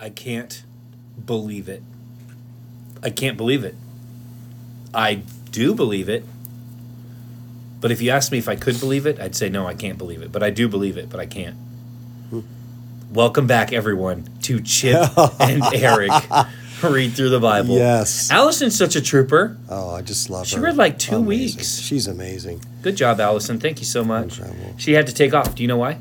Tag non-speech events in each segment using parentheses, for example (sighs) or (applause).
I can't believe it. I can't believe it. I do believe it. But if you asked me if I could believe it, I'd say no, I can't believe it. But I do believe it, but I can't. Hmm. Welcome back, everyone, to Chip (laughs) and Eric read through the Bible. Yes. Allison's such a trooper. Oh, I just love She her. She read like two Amazing. weeks. She's amazing. Good job, Allison. Thank you so much. Incredible. She had to take off. Do you know why?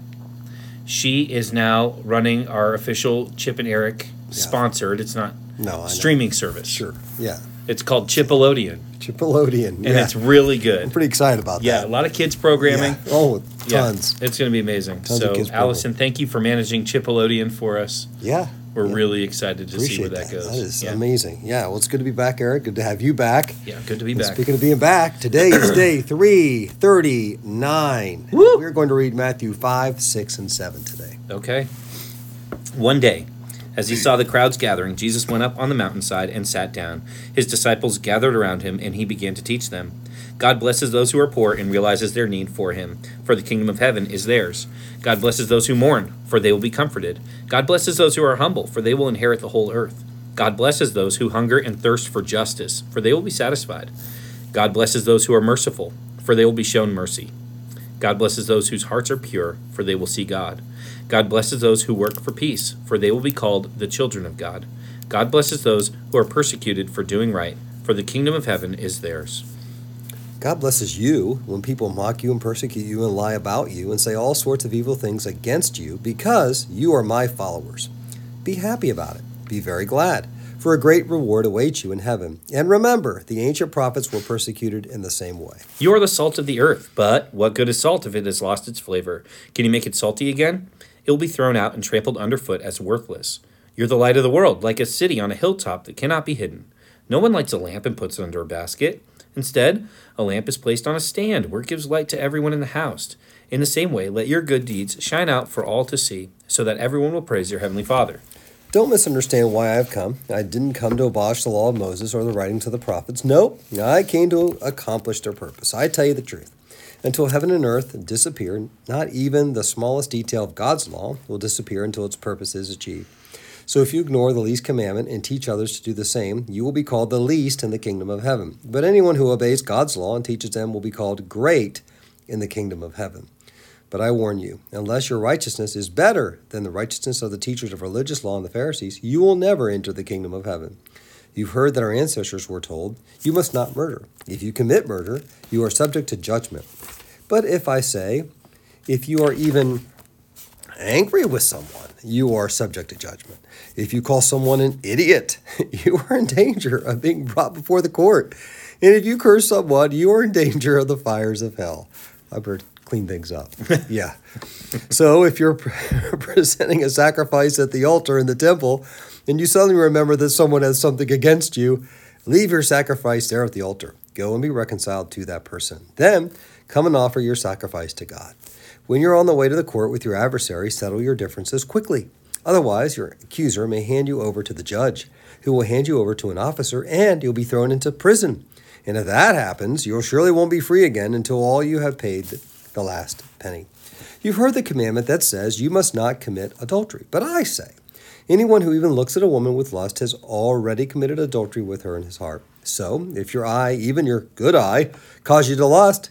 She is now running our official Chip and Eric sponsored. It's not No, streaming service. Sure. Yeah. It's called Chipolodian, Chipolodian. and yeah. it's really good. I'm pretty excited about that. Yeah, a lot of kids programming. Yeah. Oh, Yeah, tons. it's going to be amazing. Tons so, Allison, thank you for managing Chipolodian for us. Yeah. We're Yeah. really excited to see where that, that. goes. That is yeah. amazing. Yeah. Well, it's good to be back, Eric. Good to have you back. Yeah, good to be And back. Speaking of being back, today is (coughs) day 339. Woo! We're going to read Matthew 5, 6, and 7 today. Okay. One day, as he saw the crowds gathering, Jesus went up on the mountainside and sat down. His disciples gathered around him, and he began to teach them. God blesses those who are poor and realizes their need for him, for the kingdom of heaven is theirs. God blesses those who mourn, for they will be comforted. God blesses those who are humble, for they will inherit the whole earth. God blesses those who hunger and thirst for justice, for they will be satisfied. God blesses those who are merciful, for they will be shown mercy. God blesses those whose hearts are pure, for they will see God. God blesses those who work for peace, for they will be called the children of God. God blesses those who are persecuted for doing right, for the kingdom of heaven is theirs. God blesses you when people mock you and persecute you and lie about you and say all sorts of evil things against you because you are my followers. Be happy about it. Be very glad, for a great reward awaits you in heaven. And remember, the ancient prophets were persecuted in the same way. You are the salt of the earth, but what good is salt if it has lost its flavor? Can you make it salty again? It will be thrown out and trampled underfoot as worthless. You're the light of the world, like a city on a hilltop that cannot be hidden. No one lights a lamp and puts it under a basket. Instead, a lamp is placed on a stand where it gives light to everyone in the house. In the same way, let your good deeds shine out for all to see, so that everyone will praise your heavenly Father. Don't misunderstand why I've come. I didn't come to abolish the law of Moses or the writings of the prophets. No, I came to accomplish their purpose. I tell you the truth. Until heaven and earth disappear, not even the smallest detail of God's law will disappear until its purpose is achieved. So if you ignore the least commandment and teach others to do the same, you will be called the least in the kingdom of heaven. But anyone who obeys God's law and teaches them will be called great in the kingdom of heaven. But I warn you, unless your righteousness is better than the righteousness of the teachers of religious law and the Pharisees, you will never enter the kingdom of heaven. You've heard that our ancestors were told, You must not murder. If you commit murder, you are subject to judgment. But if I say, If you are even angry with someone, you are subject to judgment. If you call someone an idiot, (laughs) you are in danger of being brought before the court. And if you curse someone, you are in danger of the fires of hell. I better clean things up. (laughs) yeah. So if you're (laughs) presenting a sacrifice at the altar in the temple and you suddenly remember that someone has something against you, leave your sacrifice there at the altar. Go and be reconciled to that person. Then come and offer your sacrifice to God. When you're on the way to the court with your adversary, settle your differences quickly. Otherwise, your accuser may hand you over to the judge, who will hand you over to an officer, and you'll be thrown into prison. And if that happens, you surely won't be free again until all you have paid the last penny. You've heard the commandment that says you must not commit adultery. But I say, anyone who even looks at a woman with lust has already committed adultery with her in his heart. So, if your eye, even your good eye, cause you to lust,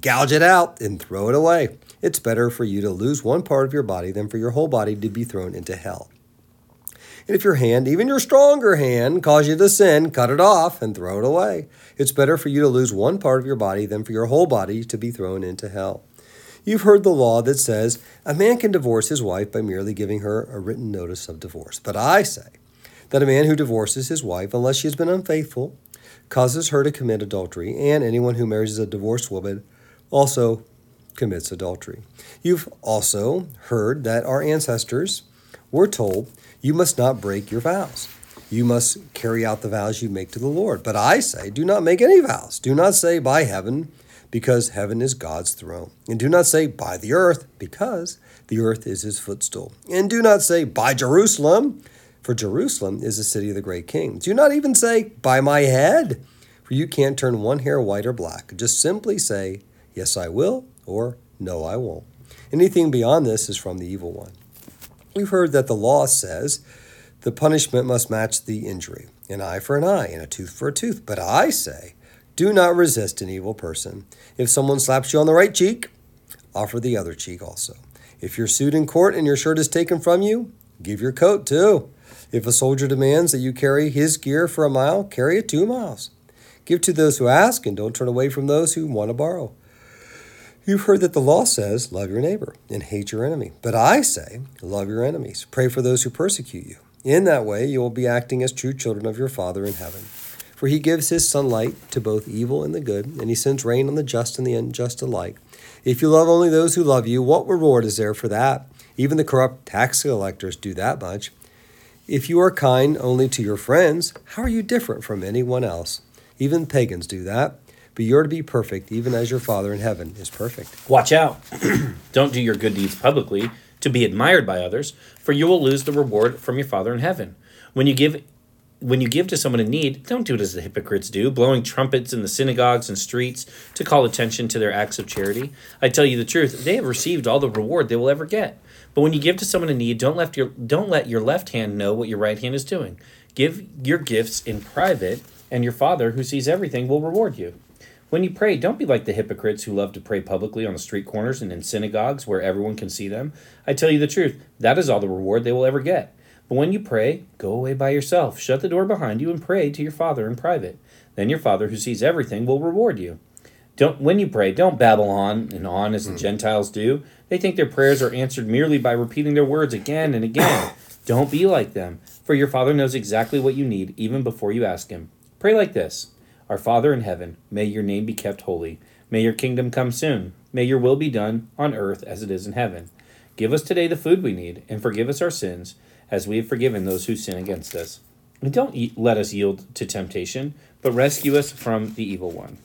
gouge it out and throw it away. It's better for you to lose one part of your body than for your whole body to be thrown into hell. And if your hand, even your stronger hand, cause you to sin, cut it off and throw it away. It's better for you to lose one part of your body than for your whole body to be thrown into hell. You've heard the law that says a man can divorce his wife by merely giving her a written notice of divorce. But I say that a man who divorces his wife, unless she has been unfaithful, causes her to commit adultery, and anyone who marries a divorced woman also commits adultery. You've also heard that our ancestors were told, You must not break your vows. You must carry out the vows you make to the Lord. But I say, Do not make any vows. Do not say, By heaven, because heaven is God's throne. And do not say, By the earth, because the earth is his footstool. And do not say, By Jerusalem, for Jerusalem is the city of the great king. Do not even say, By my head, for you can't turn one hair white or black. Just simply say, Yes, I will, or No, I won't. Anything beyond this is from the evil one. We've heard that the law says the punishment must match the injury an eye for an eye and a tooth for a tooth. But I say, do not resist an evil person. If someone slaps you on the right cheek, offer the other cheek also. If you're sued in court and your shirt is taken from you, give your coat too. If a soldier demands that you carry his gear for a mile, carry it two miles. Give to those who ask, and don't turn away from those who want to borrow. You've heard that the law says, Love your neighbor and hate your enemy. But I say, Love your enemies. Pray for those who persecute you. In that way, you will be acting as true children of your Father in heaven. For he gives his sunlight to both evil and the good, and he sends rain on the just and the unjust alike. If you love only those who love you, what reward is there for that? Even the corrupt tax collectors do that much. If you are kind only to your friends, how are you different from anyone else? Even pagans do that. But you're to be perfect, even as your Father in heaven is perfect. Watch out. (clears throat) Don't do your good deeds publicly to be admired by others, for you will lose the reward from your Father in heaven. When you give when you give to someone in need, don't do it as the hypocrites do, blowing trumpets in the synagogues and streets to call attention to their acts of charity. I tell you the truth, they have received all the reward they will ever get. But when you give to someone in need, don't let your don't let your left hand know what your right hand is doing. Give your gifts in private, and your Father who sees everything will reward you. When you pray, don't be like the hypocrites who love to pray publicly on the street corners and in synagogues where everyone can see them. I tell you the truth, that is all the reward they will ever get. But when you pray, go away by yourself, shut the door behind you, and pray to your Father in private. Then your Father who sees everything will reward you. Don't when you pray, don't babble on and on as the hmm. Gentiles do. They think their prayers are answered merely by repeating their words again and again. don't be like them, for your Father knows exactly what you need even before you ask him. Pray like this. Our Father in heaven, may your name be kept holy. May your kingdom come soon. May your will be done on earth as it is in heaven. Give us today the food we need, and forgive us our sins, as we have forgiven those who sin against us. And don't let us yield to temptation, but rescue us from the evil one.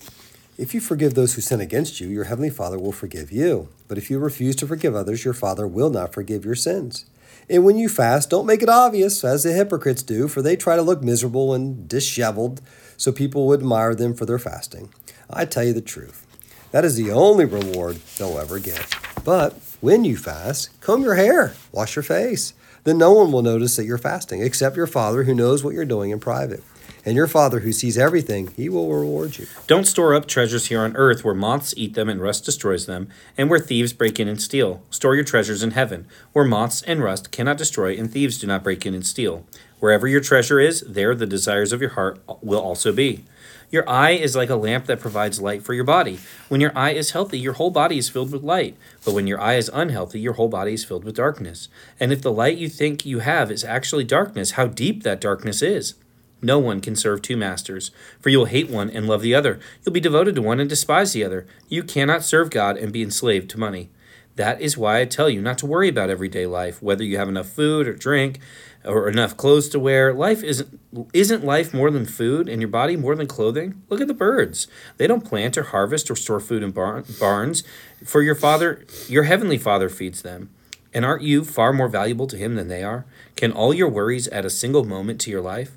If you forgive those who sin against you, your heavenly Father will forgive you. But if you refuse to forgive others, your Father will not forgive your sins. And when you fast, don't make it obvious, as the hypocrites do, for they try to look miserable and disheveled so people would admire them for their fasting. I tell you the truth. That is the only reward they'll ever get. But when you fast, comb your hair, wash your face. Then no one will notice that you're fasting, except your Father who knows what you're doing in private. And your Father who sees everything, he will reward you. Don't store up treasures here on earth where moths eat them and rust destroys them, and where thieves break in and steal. Store your treasures in heaven, where moths and rust cannot destroy, and thieves do not break in and steal. Wherever your treasure is, there the desires of your heart will also be. Your eye is like a lamp that provides light for your body. When your eye is healthy, your whole body is filled with light. But when your eye is unhealthy, your whole body is filled with darkness. And if the light you think you have is actually darkness, how deep that darkness is. No one can serve two masters, for you will hate one and love the other. You'll be devoted to one and despise the other. You cannot serve God and be enslaved to money. That is why I tell you not to worry about everyday life, whether you have enough food or drink or enough clothes to wear. Life isn't isn't life more than food and your body more than clothing? Look at the birds. They don't plant or harvest or store food in bar- barns, for your father, your heavenly Father feeds them. And aren't you far more valuable to him than they are? Can all your worries add a single moment to your life?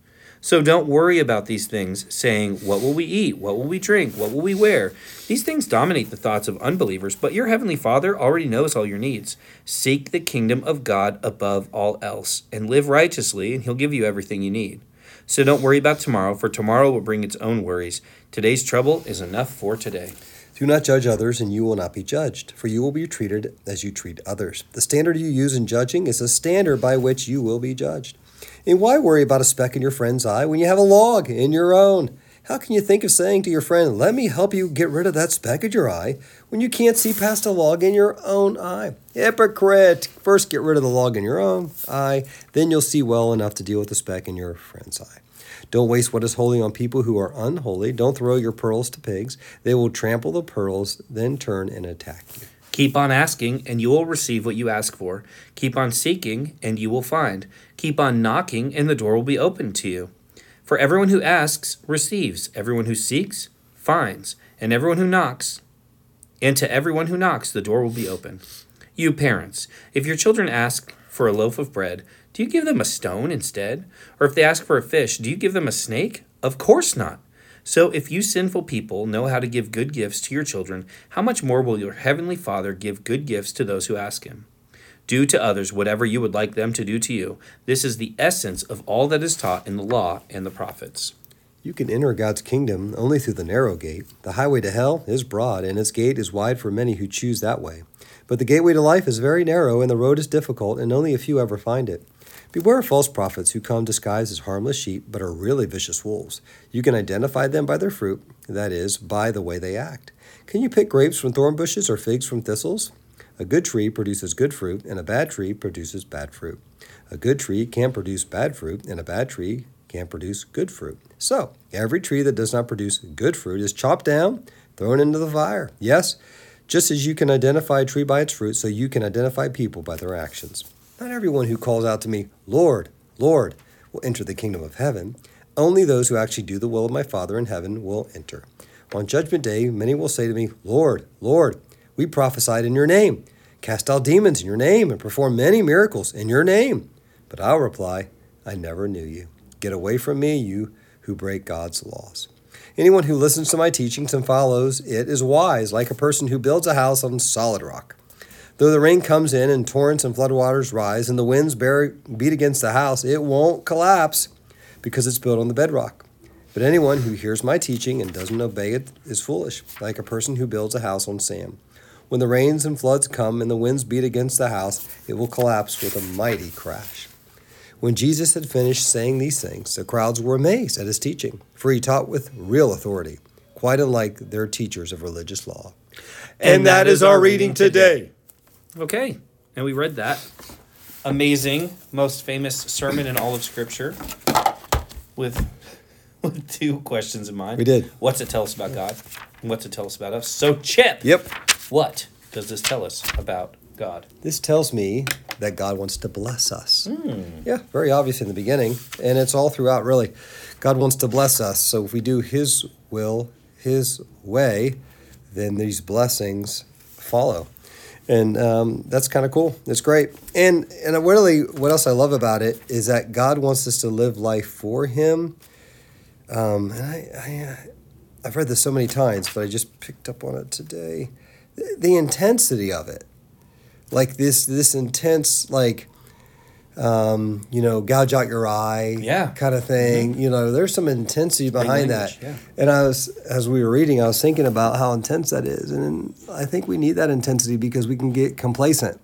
So don't worry about these things, saying, What will we eat? What will we drink? What will we wear? These things dominate the thoughts of unbelievers, but your heavenly Father already knows all your needs. Seek the kingdom of God above all else, and live righteously, and He'll give you everything you need. So don't worry about tomorrow, for tomorrow will bring its own worries. Today's trouble is enough for today. Do not judge others, and you will not be judged, for you will be treated as you treat others. The standard you use in judging is the standard by which you will be judged. And why worry about a speck in your friend's eye when you have a log in your own? How can you think of saying to your friend, Let me help you get rid of that speck in your eye, when you can't see past a log in your own eye? Hypocrite! First get rid of the log in your own eye, then you'll see well enough to deal with the speck in your friend's eye. Don't waste what is holy on people who are unholy. Don't throw your pearls to pigs. They will trample the pearls, then turn and attack you. Keep on asking, and you will receive what you ask for. Keep on seeking, and you will find. Keep on knocking, and the door will be opened to you. For everyone who asks receives, everyone who seeks finds, and everyone who knocks, and to everyone who knocks, the door will be open. You parents, if your children ask for a loaf of bread, do you give them a stone instead? Or if they ask for a fish, do you give them a snake? Of course not. So if you sinful people know how to give good gifts to your children, how much more will your heavenly Father give good gifts to those who ask him? Do to others whatever you would like them to do to you. This is the essence of all that is taught in the law and the prophets. You can enter God's kingdom only through the narrow gate. The highway to hell is broad, and its gate is wide for many who choose that way. But the gateway to life is very narrow, and the road is difficult, and only a few ever find it. Beware of false prophets who come disguised as harmless sheep, but are really vicious wolves. You can identify them by their fruit, that is, by the way they act. Can you pick grapes from thorn bushes or figs from thistles? A good tree produces good fruit, and a bad tree produces bad fruit. A good tree can produce bad fruit, and a bad tree can produce good fruit. So, every tree that does not produce good fruit is chopped down, thrown into the fire. Yes, just as you can identify a tree by its fruit, so you can identify people by their actions. Not everyone who calls out to me, Lord, Lord, will enter the kingdom of heaven. Only those who actually do the will of my Father in heaven will enter. On judgment day, many will say to me, Lord, Lord, we prophesied in your name, cast out demons in your name, and performed many miracles in your name. But I'll reply, I never knew you. Get away from me, you who break God's laws. Anyone who listens to my teachings and follows it is wise, like a person who builds a house on solid rock. Though the rain comes in and torrents and floodwaters rise and the winds bear, beat against the house, it won't collapse because it's built on the bedrock. But anyone who hears my teaching and doesn't obey it is foolish, like a person who builds a house on sand. When the rains and floods come and the winds beat against the house, it will collapse with a mighty crash. When Jesus had finished saying these things, the crowds were amazed at his teaching, for he taught with real authority, quite unlike their teachers of religious law. And that is our reading today. Okay, and we read that amazing, most famous sermon in all of Scripture with, (laughs) with two questions in mind. We did. What's it tell us about God? And what's it tell us about us? So, Chip, Yep. what does this tell us about God? This tells me that God wants to bless us. Hmm. Yeah, very obvious in the beginning, and it's all throughout, really. God wants to bless us. So if we do His will, His way, then these blessings follow. And um, that's kind of cool. It's great. And and really, what else I love about it is that God wants us to live life for Him. Um, and I, I, uh, I've read this so many times, but I just picked up on it today. The, the intensity of it like this this intense like um, you know gouge out your eye Yeah. kind of thing. You know there's some intensity behind that. language, and i was as we were reading i was thinking about how intense that is. And i think we need that intensity because we can get complacent.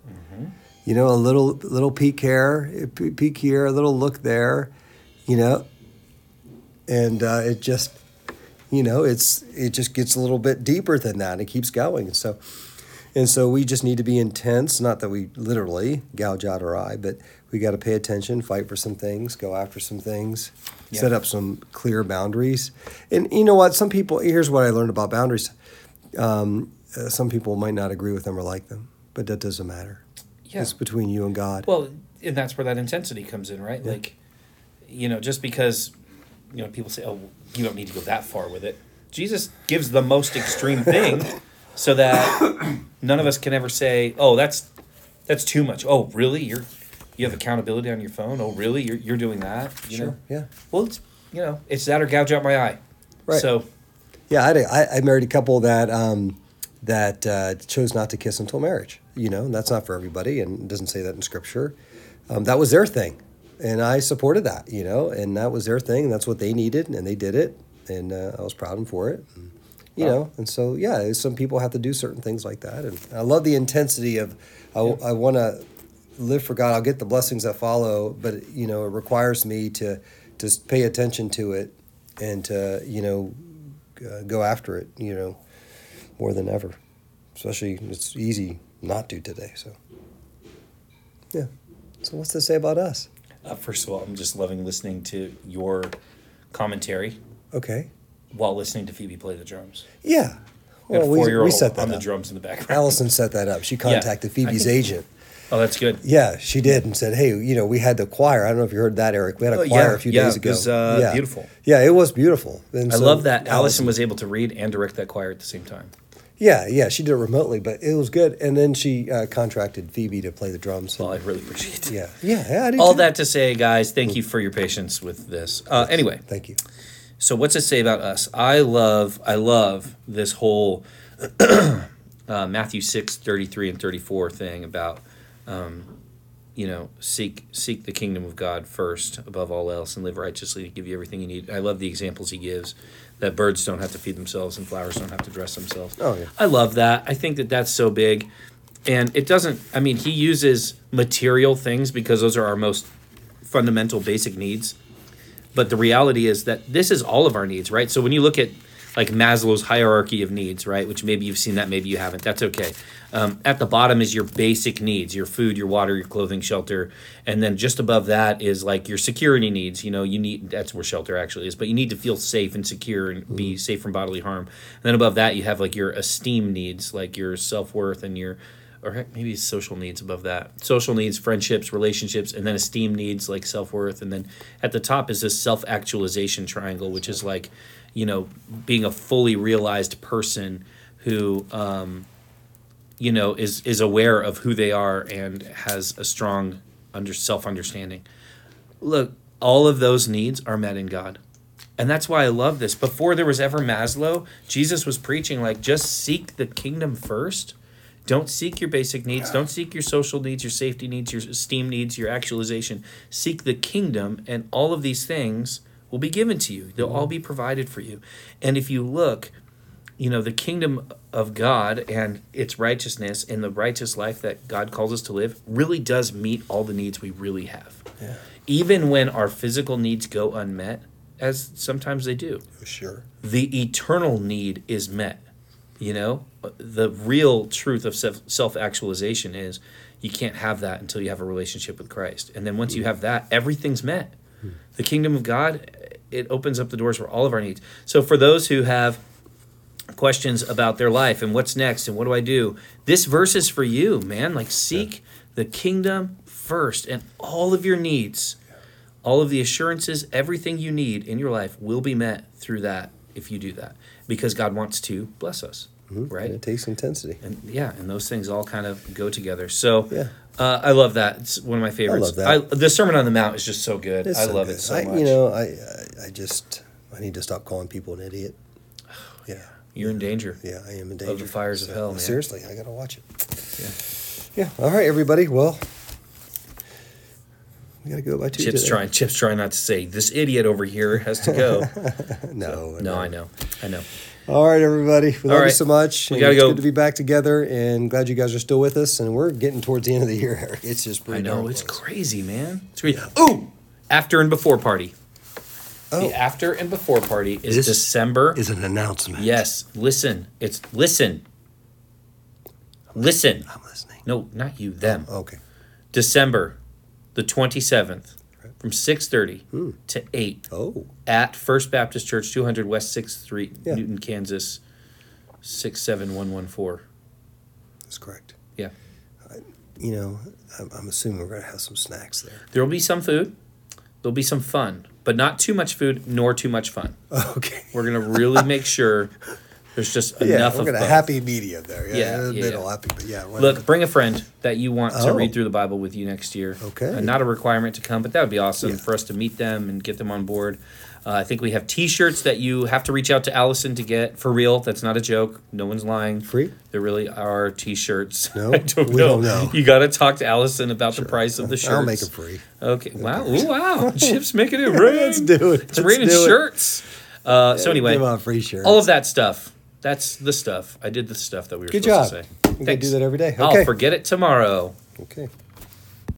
You know a little little peek here a peek here a little look there you know. And uh, it just you know it's it just gets a little bit deeper than that. It keeps going. So and so we just need to be intense not that we literally gouge out our eye but we got to pay attention fight for some things go after some things Yeah. set up some clear boundaries and you know what some people here's what i learned about boundaries um, uh, some people might not agree with them or like them but that doesn't matter Yeah. it's between you and god Well, and that's where that intensity comes in, right? Yeah. Like, you know, just because, you know, people say, oh, you don't need to go that far with it. Jesus gives the most extreme thing (laughs) so that none of us can ever say, oh, that's that's too much. Oh, really? You're you have accountability on your phone? Oh, really? You're, you're doing that? You know? yeah Well, it's, you know, it's that or gouge out my eye. Right. So, Yeah, I, had a- I, I married a couple that um, that uh, chose not to kiss until marriage. You know, and that's not for everybody, and it doesn't say that in scripture. Um, that was their thing, and I supported that. You know, and that was their thing. And that's what they needed, and they did it, and uh, I was proud of them for it. And, you Wow. know, and so yeah, some people have to do certain things like that, and I love the intensity of. I, I want to live for God. I'll get the blessings that follow, but you know, it requires me to to pay attention to it and to you know uh, go after it, you know, more than ever. Especially, it's easy not to today. So, yeah. So, what's to say about us? uh, first of all, I'm just loving listening to your commentary Okay. While listening to Phoebe play the drums. Yeah. Well, we, we set that on the drums in the background. Allison set that up. She contacted I Phoebe's think- agent. Oh, that's good. Yeah, she did, and said, "Hey, you know, we had the choir. I don't know if you heard that, Eric. We had a Oh, choir yeah, a few yeah, days ago. it was, uh, beautiful. Yeah, it was beautiful. And I so love that Allison was able to read and direct that choir at the same time. Yeah, yeah, she did it remotely, but it was good. And then she uh, contracted Phoebe to play the drums. Well, I really appreciate it. yeah, yeah, yeah. All too. that to say, guys, thank you for your patience with this. Uh, anyway, Thank you. So what's it say about us? I love, I love this whole (clears throat) uh, Matthew six thirty three and thirty four thing about, um, you know, seek seek the kingdom of God first above all else, and live righteously to give you everything you need. I love the examples he gives that birds don't have to feed themselves and flowers don't have to dress themselves. Oh, yeah. I love that. I think that that's so big. And it doesn't, I mean, he uses material things because those are our most fundamental basic needs. But the reality is that this is all of our needs, right? So when you look at like Maslow's hierarchy of needs, right, which maybe you've seen that, maybe you haven't, that's okay. Um, at the bottom is your basic needs your food, your water, your clothing, shelter. And then just above that is like your security needs. You know, you need, that's where shelter actually is, but you need to feel safe and secure and be safe from bodily harm. And then above that, you have like your esteem needs, like your self worth and your, or heck, maybe social needs above that. Social needs, friendships, relationships, and then esteem needs like self worth. And then at the top is this self actualization triangle, which is like, you know, being a fully realized person who, um, you know, is is aware of who they are and has a strong under self understanding. Look, all of those needs are met in God. And that's why I love this. Before there was ever Maslow, Jesus was preaching like just seek the kingdom first. Don't seek your basic needs. Don't seek your social needs, your safety needs, your esteem needs, your actualization. Seek the kingdom, and all of these things will be given to you. They'll all be provided for you. And if you look, you know, the kingdom of God and its righteousness and the righteous life that God calls us to live really does meet all the needs we really have. Yeah, Even when our physical needs go unmet, as sometimes they do sure. the eternal need is met. You know, the real truth of self actualization is you can't have that until you have a relationship with Christ. And then once you have that, everything's met. The kingdom of God, it opens up the doors for all of our needs. So for those who have questions about their life and what's next and what do I do, this verse is for you, man. Like, seek the kingdom first, and all of your needs, all of the assurances, everything you need in your life will be met through that if you do that because God wants to bless us, right? And it takes intensity. And yeah, and those things all kind of go together. So Yeah. uh, I love that. It's one of my favorites. I love that. the Sermon on the Mount is just so good. It's I so love good. it so I, much. You know, I, I, I just, I need to stop calling people an idiot. (sighs) Yeah, You're in danger. yeah, I am in danger. Of the fires of hell, man. Seriously, I gotta watch it. Yeah. Yeah. All right, everybody. Well, we gotta go by two. Chip's trying. Chip's trying not to say this idiot over here has to go. (laughs) No, no, I know. I know. All right, everybody. We love you so much. We gotta it's go. good to be back together, and glad you guys are still with us. And we're getting towards the end of the year, Eric. It's just pretty. I know. It's close. crazy, man. It's crazy. Ooh, after and before party. Oh. The after and before party is This December. Is an announcement. yes. Listen. It's listen. Listen. I'm listening. No, not you. Them. Okay. December, the twenty seventh, from six thirty Hmm. to eight Oh, at First Baptist Church, two hundred West Sixth Street, Yeah. Newton, Kansas, six seven one one four. that's correct. Yeah. You know, I'm, I'm assuming we're gonna have some snacks there. There will be some food. There'll be some fun, but not too much food nor too much fun. (laughs) Okay. We're gonna really make sure (laughs) there's just Yeah, enough we're of gonna both. happy medium there. Yeah, Yeah, in the yeah, middle yeah. happy, but yeah. Look, bring a friend that you want to Oh. read through the Bible with you next year. Okay. Uh, not a requirement to come, but that would be awesome for us to meet them and get them on board. Uh, I think we have T-shirts that you have to reach out to Allison to get for real. That's not a joke. No one's lying. Free? There really are T-shirts. (laughs) No? I don't We know. don't know. You got to talk to Allison about the price of the shirts. I'll make it free. Okay. Wow. Ooh, wow. (laughs) Chip's making it rain. Let's do it. It's Let's raining do it. shirts. Uh, so anyway, give out free shirts. all of that stuff. That's the stuff. I did the stuff that we were Good supposed job. to say. We gotta do that every day. I'll Okay. forget it tomorrow. Okay.